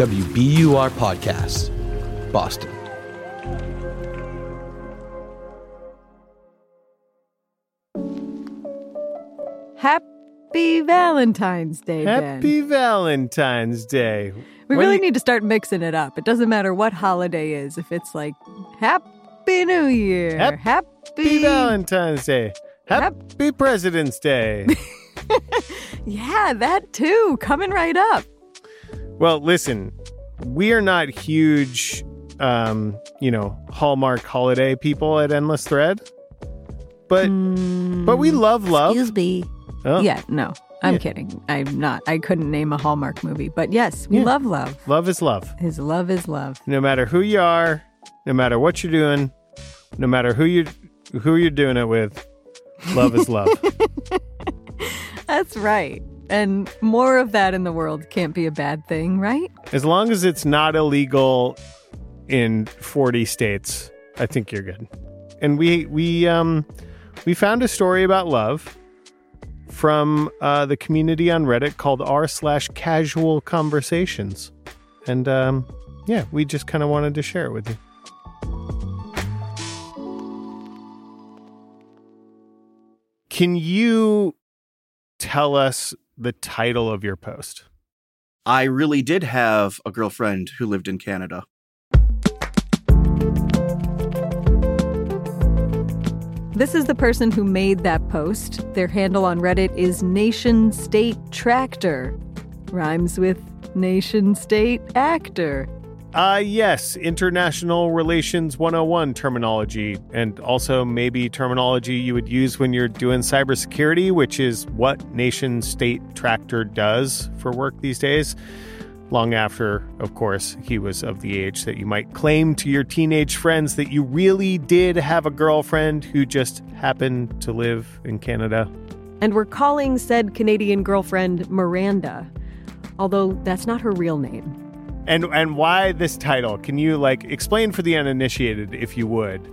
WBUR Podcasts, Boston. Happy Valentine's Day, Ben. Happy Valentine's Day. We When really you- need to start mixing it up. It doesn't matter what holiday is. If it's like Happy New Year, Happy Happy, Valentine's Day. Happy President's Day. yeah, that too, coming right up. Well, listen, we are not huge, um, you know, Hallmark holiday people at Endless Thread, but but we love love. Excuse me. Oh, Yeah, no, I'm Yeah. kidding. I'm not. I couldn't name a Hallmark movie, but yes, we Yeah. love love. Love is love. His love is love. No matter who you are, no matter what you're doing, no matter who you who you're doing it with, love is love. That's right. And more of that in the world can't be a bad thing, right? As long as it's not illegal in 40 states, I think you're good. And we we um we found a story about love from uh, the community on Reddit called r slash casual conversations, and um, yeah, we just kind of wanted to share it with you. Can you tell us the title of your post? I really did have a girlfriend who lived in Canada. This is the person who made that post. Their handle on Reddit is Nation State Tractor. Rhymes with Nation State Actor. Uh, yes, International Relations 101 terminology, and also maybe terminology you would use when you're doing cybersecurity, which is what Nation State Tractor does for work these days. Long after, of course, he was of the age that you might claim to your teenage friends that you really did have a girlfriend who just happened to live in Canada. And we're calling said Canadian girlfriend Miranda, although that's not her real name. And and why this title? Can you like explain for the uninitiated, if you would,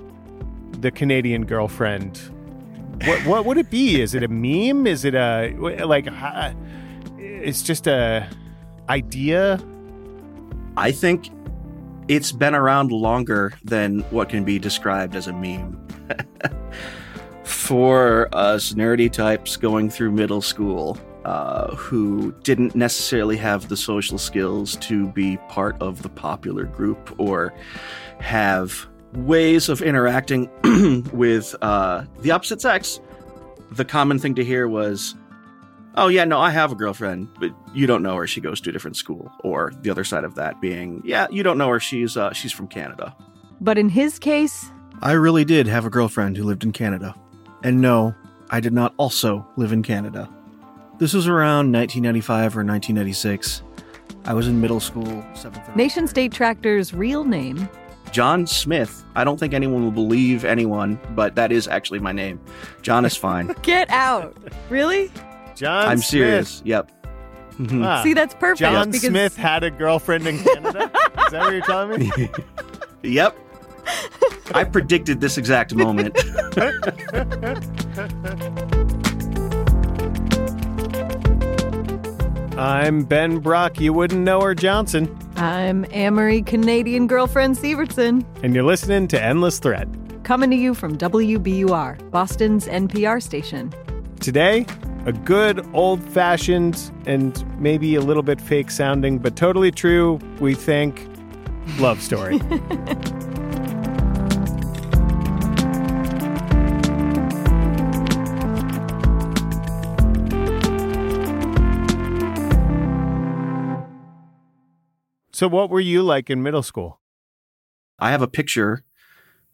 the Canadian girlfriend? What what would it be? Is it a meme? Is it a like? It's just a idea. I think it's been around longer than what can be described as a meme. For us nerdy types going through middle school uh, who didn't necessarily have the social skills to be part of the popular group or have ways of interacting with uh, the opposite sex, the common thing to hear was, oh yeah no i have a girlfriend but you don't know her. She goes to a different school. Or the other side of that being yeah you don't know her. She's uh, she's from canada. But in his case, i really did have a girlfriend who lived in canada. And no i did not also live in canada this was around 1995 or 1996 i was in middle school seventh. Nation State Tractor's real name, john smith i don't think anyone will believe anyone but that is actually my name john is fine Get Out. Really? John. i'm Smith. serious yep Mhm. Ah, See, that's perfect. John because Smith had a girlfriend in Canada. Is that what you're telling me? Yep. I predicted this exact moment. I'm Ben Brock. You wouldn't know her, Johnson, I'm Amory Canadian girlfriend Sievertson. and you're listening to Endless Thread. coming to you from WBUR, Boston's NPR station. Today, a good old fashioned and maybe a little bit fake sounding, but totally true, we think, love story. so, what were you like in middle school? I have a picture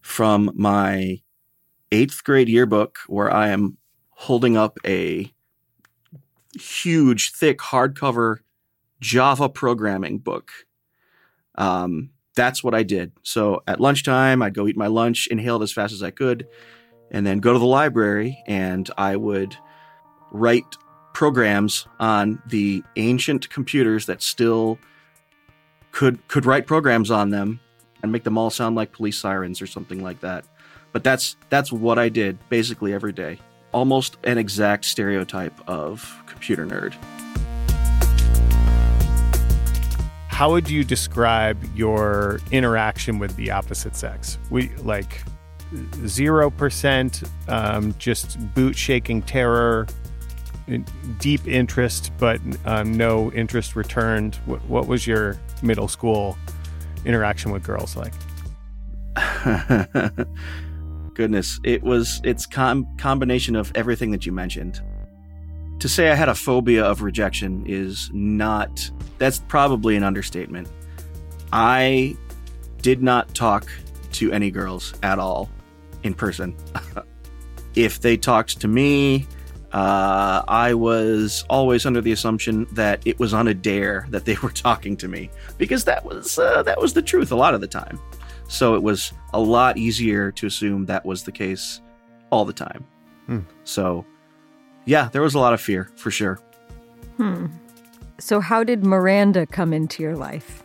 from my eighth grade yearbook where I am holding up a huge, thick hardcover Java programming book. Um, that's what I did. So at lunchtime, I'd go eat my lunch, inhale it as fast as I could, and then go to the library and I would write programs on the ancient computers that still could could write programs on them and make them all sound like police sirens or something like that. But that's that's what I did basically every day. Almost an exact stereotype of computer nerd. How would you describe your interaction with the opposite sex? We like zero percent, um, just boot shaking terror, deep interest, but um, no interest returned. What, what was your middle school interaction with girls like? Goodness, it was it's com- combination of everything that you mentioned. To say I had a phobia of rejection is not that's probably an understatement. I did not talk to any girls at all in person. if they talked to me, uh, I was always under the assumption that it was on a dare that they were talking to me because that was uh, that was the truth a lot of the time. So it was a lot easier to assume that was the case all the time. Hmm. So, yeah, there was a lot of fear for sure. Hmm. So, how did Miranda come into your life?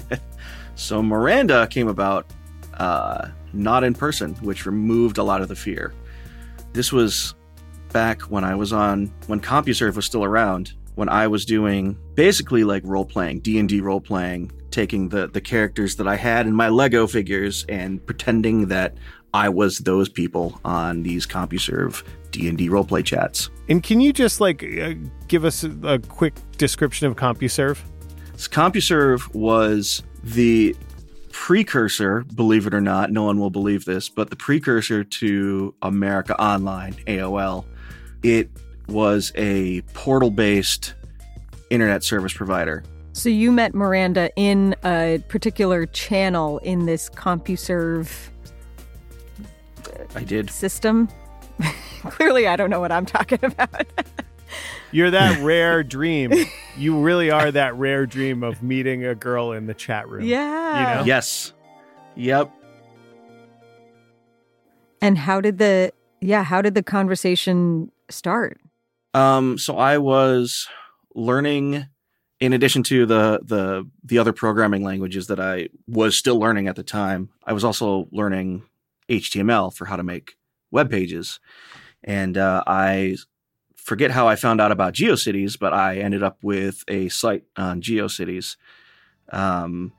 so, Miranda came about uh, not in person, which removed a lot of the fear. This was back when I was on when CompuServe was still around, when I was doing basically like role playing, D and D role playing, taking the the characters that I had in my Lego figures and pretending that I was those people on these CompuServe D and D roleplay chats. And can you just like uh, give us a, quick description of CompuServe? So CompuServe was the precursor, believe it or not, no one will believe this, but the precursor to America Online, AOL. It was a portal based internet service provider. So you met Miranda in a particular channel in this CompuServe I did. system. Clearly I don't know what I'm talking about. You're that rare dream. You really are that rare dream of meeting a girl in the chat room. Yeah. You know? Yes. Yep. And how did the yeah, how did the conversation start? Um, so I was learning in addition to the the the other programming languages that I was still learning at the time, I was also learning HTML for how to make web pages. And uh, I forget how I found out about GeoCities, but I ended up with a site on GeoCities um,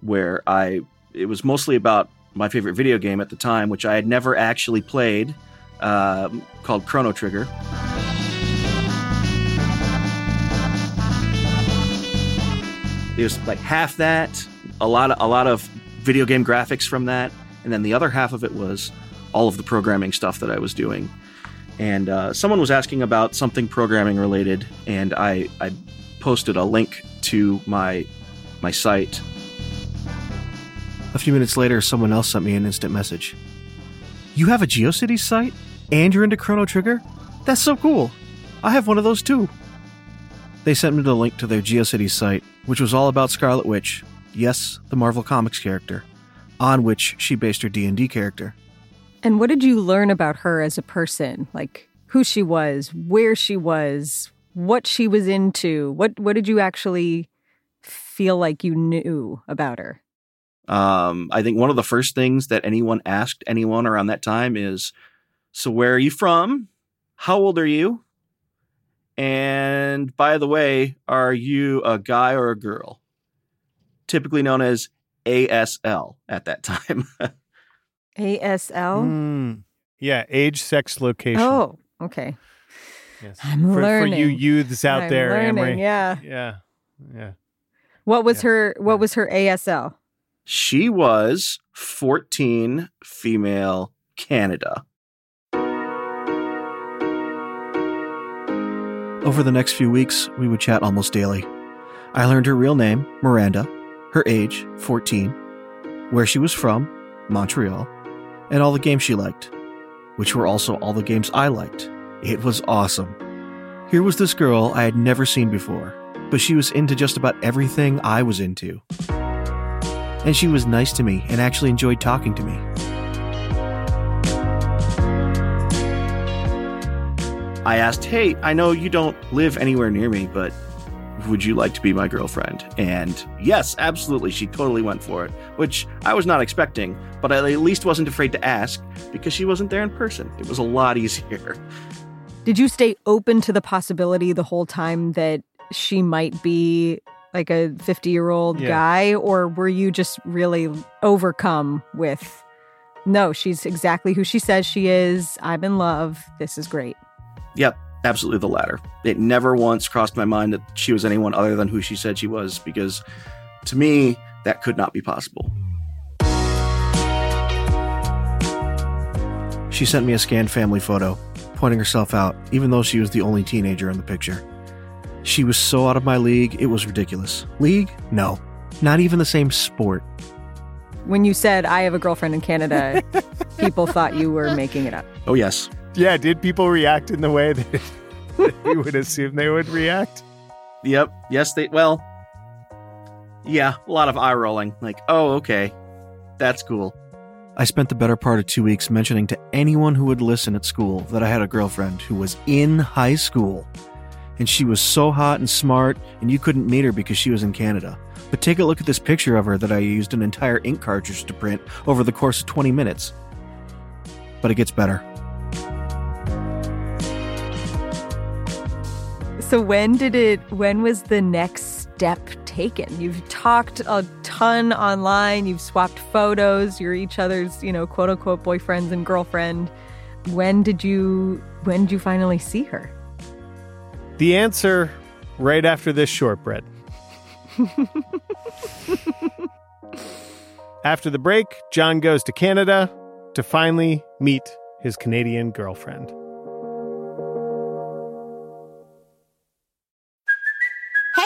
where I it was mostly about my favorite video game at the time, which I had never actually played, uh, called Chrono Trigger. It was like half that, a lot of a lot of video game graphics from that, and then the other half of it was all of the programming stuff that I was doing. And uh, someone was asking about something programming related, and I, I posted a link to my my site. A few minutes later, someone else sent me an instant message. You have a GeoCities site, and you're into Chrono Trigger? That's so cool. I have one of those too. They sent me the link to their GeoCities site, which was all about Scarlet Witch, yes, the Marvel Comics character, on which she based her D&D character. And what did you learn about her as a person? Like who she was, where she was, what she was into? What what did you actually feel like you knew about her? Um, I think one of the first things that anyone asked anyone around that time is, "So where are you from? How old are you? And by the way, are you a guy or a girl? Typically known as ASL at that time. ASL? Mm, yeah, age, sex, location. Oh, okay. Yes. I'm for, learning. for you youths out I'm there, learning, Amory. Yeah. Yeah. Yeah. What was Yeah. her what was her ASL? She was 14 female Canada. Over the next few weeks, we would chat almost daily. I learned her real name, Miranda, her age, 14, where she was from, Montreal, and all the games she liked, which were also all the games I liked. It was awesome. Here was this girl I had never seen before, but she was into just about everything I was into. And she was nice to me and actually enjoyed talking to me. I asked, Hey, I know you don't live anywhere near me, but would you like to be my girlfriend? And yes, absolutely. She totally went for it, which I was not expecting, but I at least wasn't afraid to ask because she wasn't there in person. It was a lot easier. Did you stay open to the possibility the whole time that she might be like a 50 year old Yeah. guy, or were you just really overcome with, no, she's exactly who she says she is. I'm in love. This is great. Yep, absolutely the latter. It never once crossed my mind that she was anyone other than who she said she was because to me, that could not be possible. She sent me a scanned family photo, pointing herself out, even though she was the only teenager in the picture. She was so out of my league, it was ridiculous. League? No. Not even the same sport. When you said, I have a girlfriend in Canada, people thought you were making it up. Oh, yes. Yeah. Did people react in the way that, that you would assume they would react? Yep. Yes, they, well, yeah, a lot of eye rolling. Like, oh, okay. That's cool. I spent the better part of two weeks mentioning to anyone who would listen at school that I had a girlfriend who was in high school. And she was so hot and smart, and you couldn't meet her because she was in Canada. But take a look at this picture of her that I used an entire ink cartridge to print over the course of 20 minutes. But it gets better. So when did it when was the next step taken? You've talked a ton online, you've swapped photos, you're each other's, you know, quote unquote boyfriends and girlfriend. When did you when did you finally see her? The answer right after this shortbread. after the break, John goes to Canada to finally meet his Canadian girlfriend.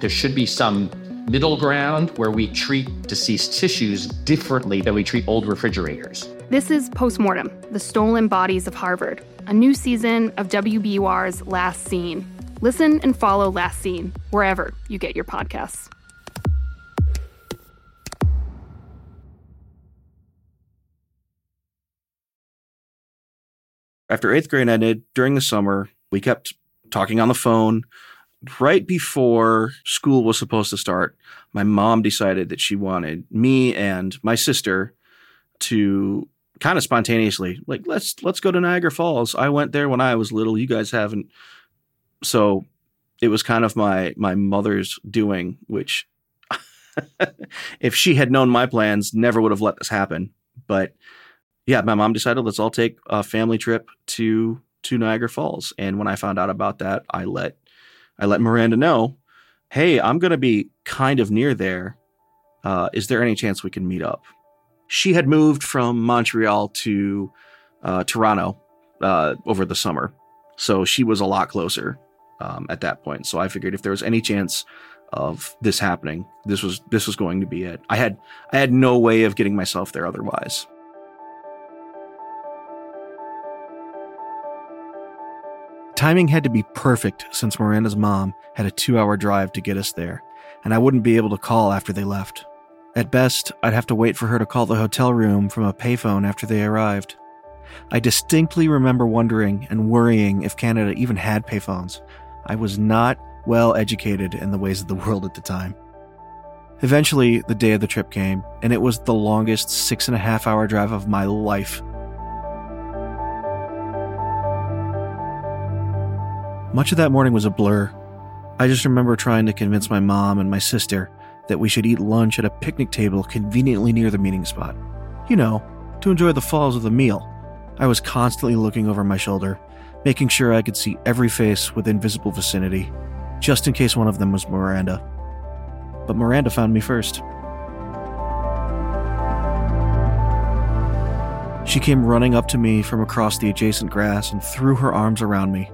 There should be some middle ground where we treat deceased tissues differently than we treat old refrigerators. This is Postmortem The Stolen Bodies of Harvard, a new season of WBUR's Last Seen. Listen and follow Last Seen wherever you get your podcasts. After eighth grade ended, during the summer, we kept talking on the phone. Right before school was supposed to start, my mom decided that she wanted me and my sister to kind of spontaneously, like, let's let's go to Niagara Falls. I went there when I was little. You guys haven't. So it was kind of my my mother's doing, which if she had known my plans, never would have let this happen. But yeah, my mom decided let's all take a family trip to to Niagara Falls. And when I found out about that, I let I let Miranda know, hey, I'm going to be kind of near there. Uh, is there any chance we can meet up? She had moved from Montreal to uh, Toronto uh, over the summer, so she was a lot closer um, at that point. So I figured if there was any chance of this happening, this was this was going to be it. I had I had no way of getting myself there otherwise. Timing had to be perfect since Miranda's mom had a two hour drive to get us there, and I wouldn't be able to call after they left. At best, I'd have to wait for her to call the hotel room from a payphone after they arrived. I distinctly remember wondering and worrying if Canada even had payphones. I was not well educated in the ways of the world at the time. Eventually, the day of the trip came, and it was the longest six and a half hour drive of my life. Much of that morning was a blur. I just remember trying to convince my mom and my sister that we should eat lunch at a picnic table conveniently near the meeting spot. You know, to enjoy the falls of the meal. I was constantly looking over my shoulder, making sure I could see every face within visible vicinity, just in case one of them was Miranda. But Miranda found me first. She came running up to me from across the adjacent grass and threw her arms around me.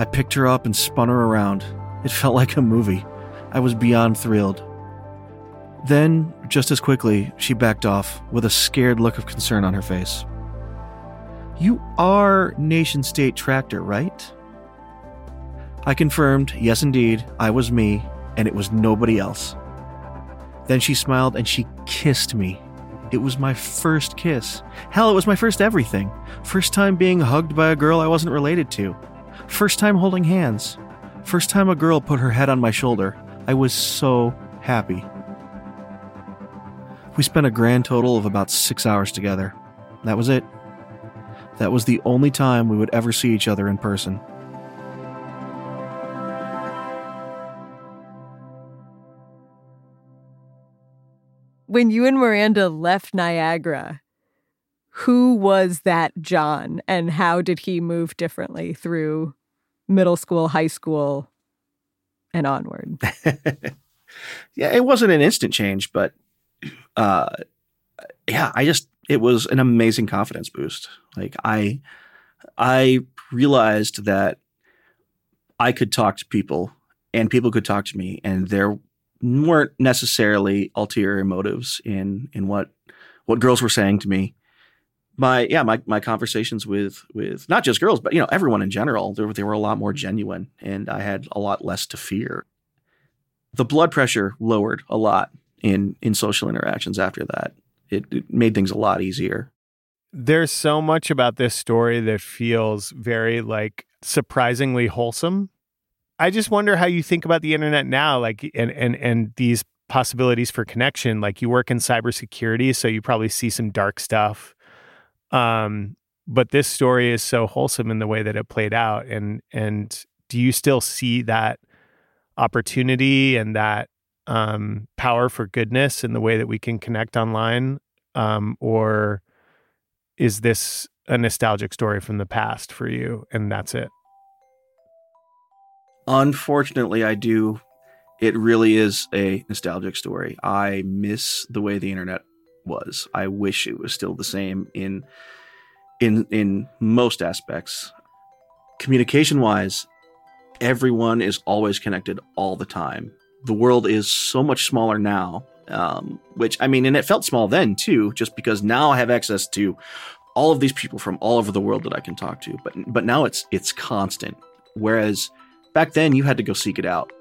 I picked her up and spun her around. It felt like a movie. I was beyond thrilled. Then, just as quickly, she backed off with a scared look of concern on her face. You are Nation State Tractor, right? I confirmed, yes, indeed, I was me, and it was nobody else. Then she smiled and she kissed me. It was my first kiss. Hell, it was my first everything. First time being hugged by a girl I wasn't related to. First time holding hands. First time a girl put her head on my shoulder. I was so happy. We spent a grand total of about six hours together. That was it. That was the only time we would ever see each other in person. When you and Miranda left Niagara, who was that John and how did he move differently through middle school, high school, and onward? yeah, it wasn't an instant change, but uh, yeah, I just it was an amazing confidence boost. Like I I realized that I could talk to people and people could talk to me and there weren't necessarily ulterior motives in in what what girls were saying to me. My yeah, my my conversations with with not just girls, but you know, everyone in general, they were, they were a lot more genuine and I had a lot less to fear. The blood pressure lowered a lot in in social interactions after that. It, it made things a lot easier. There's so much about this story that feels very like surprisingly wholesome. I just wonder how you think about the internet now, like and and and these possibilities for connection. Like you work in cybersecurity, so you probably see some dark stuff. Um, but this story is so wholesome in the way that it played out. And and do you still see that opportunity and that um, power for goodness in the way that we can connect online, um, or is this a nostalgic story from the past for you, and that's it? Unfortunately, I do. It really is a nostalgic story. I miss the way the internet was. I wish it was still the same in in in most aspects. Communication wise, everyone is always connected all the time the world is so much smaller now. Um, which I mean, and it felt small then too, just because now I have access to all of these people from all over the world that I can talk to. But but now it's it's constant. Whereas back then you had to go seek it out.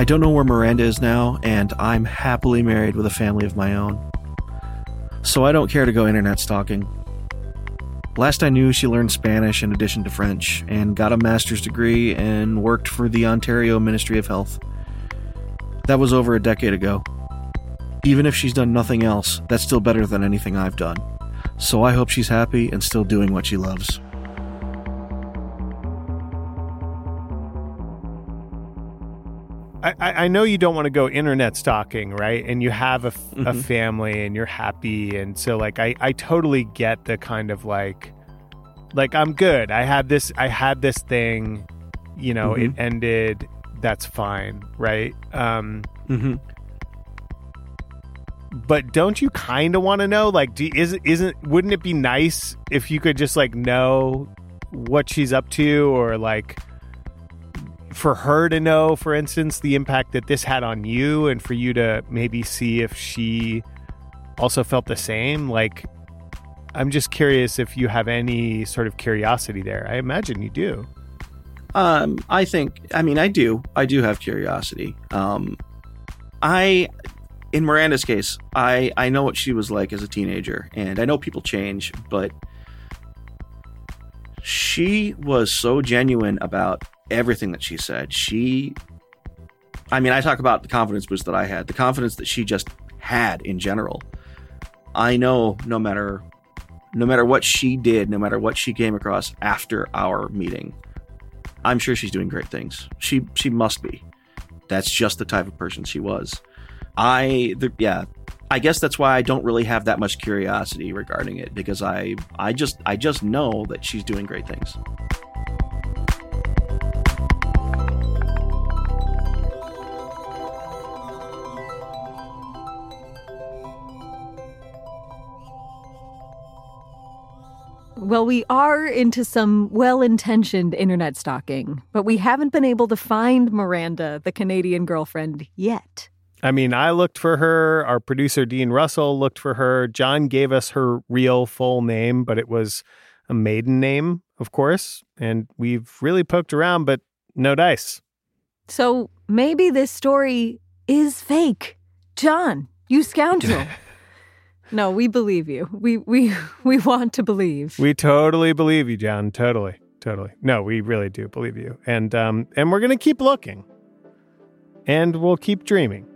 I don't know where Miranda is now, and I'm happily married with a family of my own. So I don't care to go internet stalking. Last I knew, she learned Spanish in addition to French and got a master's degree and worked for the Ontario Ministry of Health. That was over a decade ago. Even if she's done nothing else, that's still better than anything I've done. So I hope she's happy and still doing what she loves. I, I know you don't want to go internet stalking, right? And you have a, f- a Mhm. family and you're happy. And so, like, I, I totally get the kind of like, like, I'm good. I had this, I had this thing, you know, it ended. That's fine, right? Um, Mm-hmm. but don't you kind of want to know like do, is isn't wouldn't it be nice if you could just like know what she's up to or like for her to know for instance the impact that this had on you and for you to maybe see if she also felt the same like i'm just curious if you have any sort of curiosity there i imagine you do Um, I think. I mean, I do. I do have curiosity. Um, I, in Miranda's case, I I know what she was like as a teenager, and I know people change, but she was so genuine about everything that she said. She, I mean, I talk about the confidence boost that I had, the confidence that she just had in general. I know no matter no matter what she did, no matter what she came across after our meeting, I'm sure she's doing great things. She she must be. That's just the type of person she was. I the, yeah, I guess that's why I don't really have that much curiosity regarding it because I I just I just know that she's doing great things. Well, we are into some well intentioned internet stalking, but we haven't been able to find Miranda, the Canadian girlfriend, yet. I mean, I looked for her. Our producer, Dean Russell, looked for her. John gave us her real full name, but it was a maiden name, of course. And we've really poked around, but no dice. So maybe this story is fake. John, you scoundrel. no, we believe you. We we we want to believe. We totally believe you, John. Totally. Totally. No, we really do believe you. And um and we're going to keep looking. And we'll keep dreaming.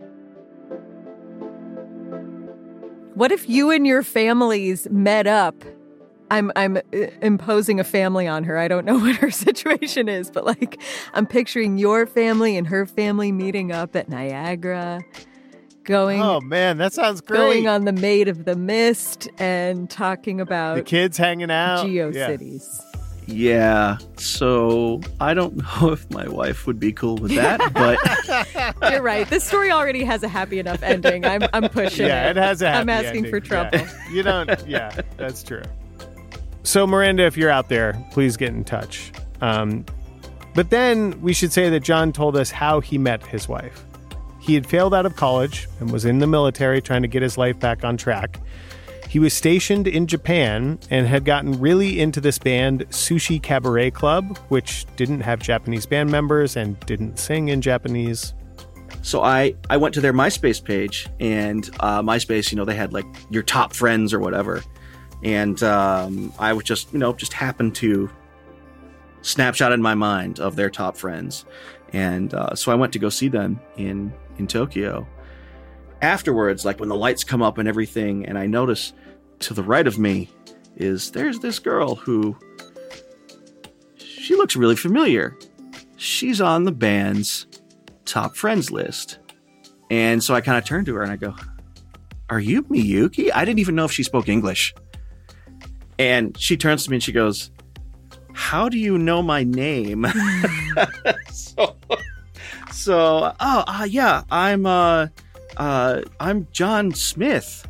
What if you and your families met up? I'm I'm uh, imposing a family on her. I don't know what her situation is, but like I'm picturing your family and her family meeting up at Niagara, going Oh man, that sounds great. going on the Maid of the Mist and talking about the kids hanging out. Yeah. GeoCities. Yeah. So I don't know if my wife would be cool with that, but You're right. This story already has a happy enough ending. I'm I'm pushing Yeah, it has a I'm happy asking for trouble. Yeah. You don't yeah, that's true. So Miranda, if you're out there, please get in touch. Um, but then we should say that John told us how he met his wife. He had failed out of college and was in the military trying to get his life back on track. He was stationed in Japan and had gotten really into this band, Sushi Cabaret Club, which didn't have Japanese band members and didn't sing in Japanese. So I I went to their MySpace page and uh, MySpace, you know, they had like your top friends or whatever, and um, I was just you know just happened to snapshot in my mind of their top friends, and uh, so I went to go see them in in Tokyo. Afterwards, like when the lights come up and everything, and I notice to the right of me is there's this girl who she looks really familiar. She's on the band's top friends list. And so I kind of turned to her and I go, Are you Miyuki? I didn't even know if she spoke English. And she turns to me and she goes, How do you know my name? so, so oh, uh, yeah, I'm, uh, uh, I'm John Smith.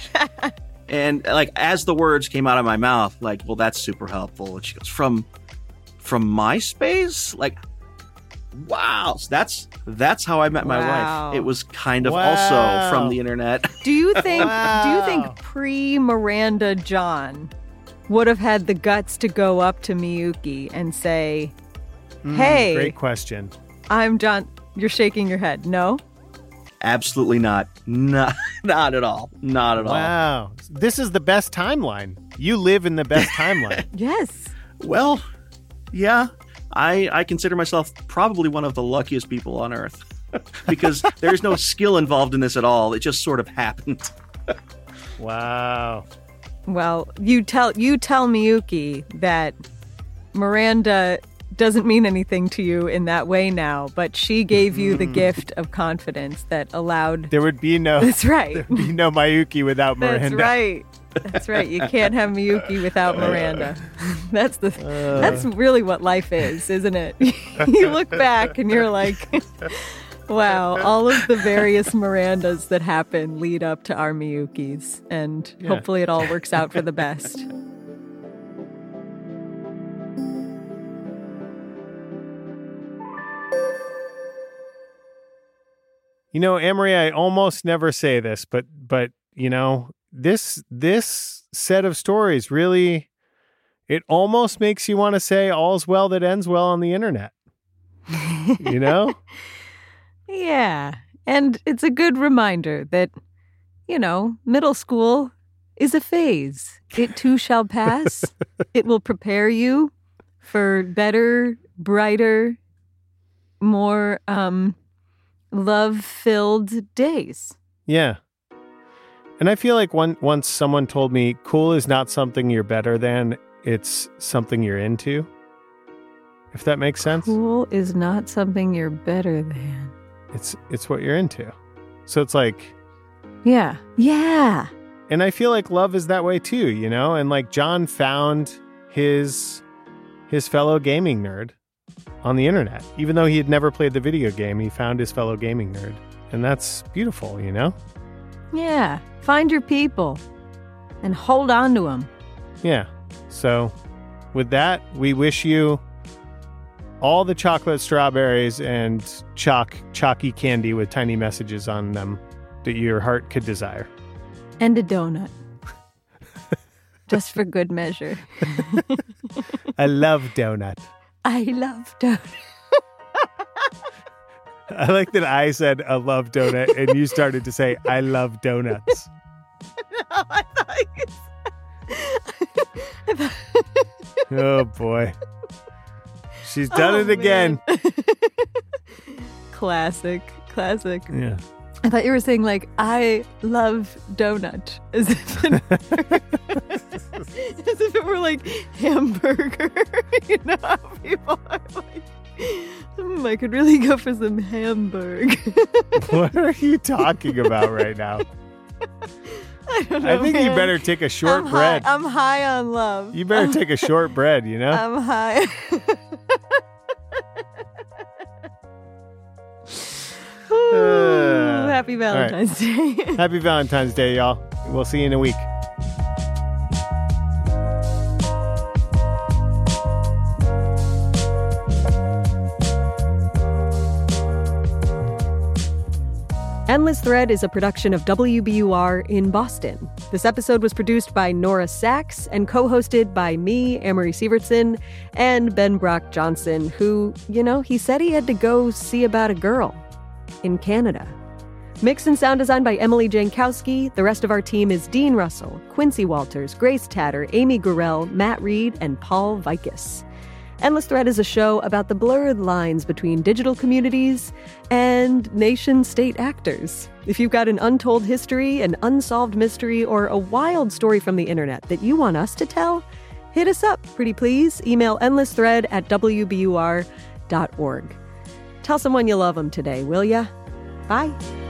and like, as the words came out of my mouth, like, well, that's super helpful. And she goes, From, from MySpace? Like, wow so that's that's how i met my Wow. wife it was kind of Wow. also from the internet Do you think do you think pre Miranda John would have had the guts to go up to Miyuki and say, "Hey, Great question. I'm John." You're shaking your head. No? absolutely not not not at all not at all. Wow. This is the best timeline. You live in the best timeline. Yes. well yeah i i consider myself probably one of the luckiest people on earth because there's no skill involved in this at all it just sort of happened wow. Well, you tell you tell Miyuki that Miranda doesn't mean anything to you in that way now, but she gave you the gift of confidence that allowed There would be no. That's right. There would be no Mayuki without Miranda. That's right. That's right. You can't have Miyuki without uh, Miranda. That's the uh. that's really what life is, isn't it? you look back and you're like Wow, all of the various Mirandas that happen lead up to our Miyukis, and Yeah. hopefully it all works out for the best. You know, Amory, I almost never say this, but but you know, this this set of stories really it almost makes you want to say all's well that ends well on the internet. you know? Yeah. And it's a good reminder that, you know, middle school is a phase. It too shall pass. it will prepare you for better, brighter, more um, love filled days. Yeah. And I feel like one once someone told me cool is not something you're better than, it's something you're into. If that makes sense. Cool is not something you're better than. It's it's what you're into. So it's like Yeah. Yeah. and I feel like love is that way too, you know? And like John found his his fellow gaming nerd on the internet. Even though he had never played the video game, he found his fellow gaming nerd. And that's beautiful, you know? Yeah. Find your people and hold on to them. Yeah. So, with that, we wish you all the chocolate strawberries and chalk chalky candy with tiny messages on them that your heart could desire. And a donut. Just for good measure. I love donut. I love donut. I like that I said I love donut and you started to say I love donuts. No, I thought you Oh boy. She's done Oh, it again. Classic. Classic. Yeah. I thought you were saying like I love donut, as if it, as if it were like hamburger. you know how people are like, "Hmm, I could really go for some hamburg. What are you talking about right now? I don't know. I think you better take a short I'm bread. High, I'm high on love. You better I'm- take a short bread, you know? I'm high. Ooh, Uh, happy all right. Valentine's Day. Happy Valentine's Day, y'all. We'll see you in a week. Endless Thread is a production of WBUR in Boston. This episode was produced by Nora Saks and co hosted by me, Amory Sievertson, and Ben Brock Johnson, who, you know, he said he had to go see about a girl in Canada. Mix and sound design by Emily Jankowski. The rest of our team is Dean Russell, Quincy Walters, Grace Tatter, Amy Gorel, Matt Reed, and Paul Vaitkus. Endless Thread is a show about the blurred lines between digital communities and nation state actors. If you've got an untold history, an unsolved mystery, or a wild story from the internet that you want us to tell, hit us up, pretty please. Email endlessthread at wbur.org. Tell someone you love them today, will ya? Bye.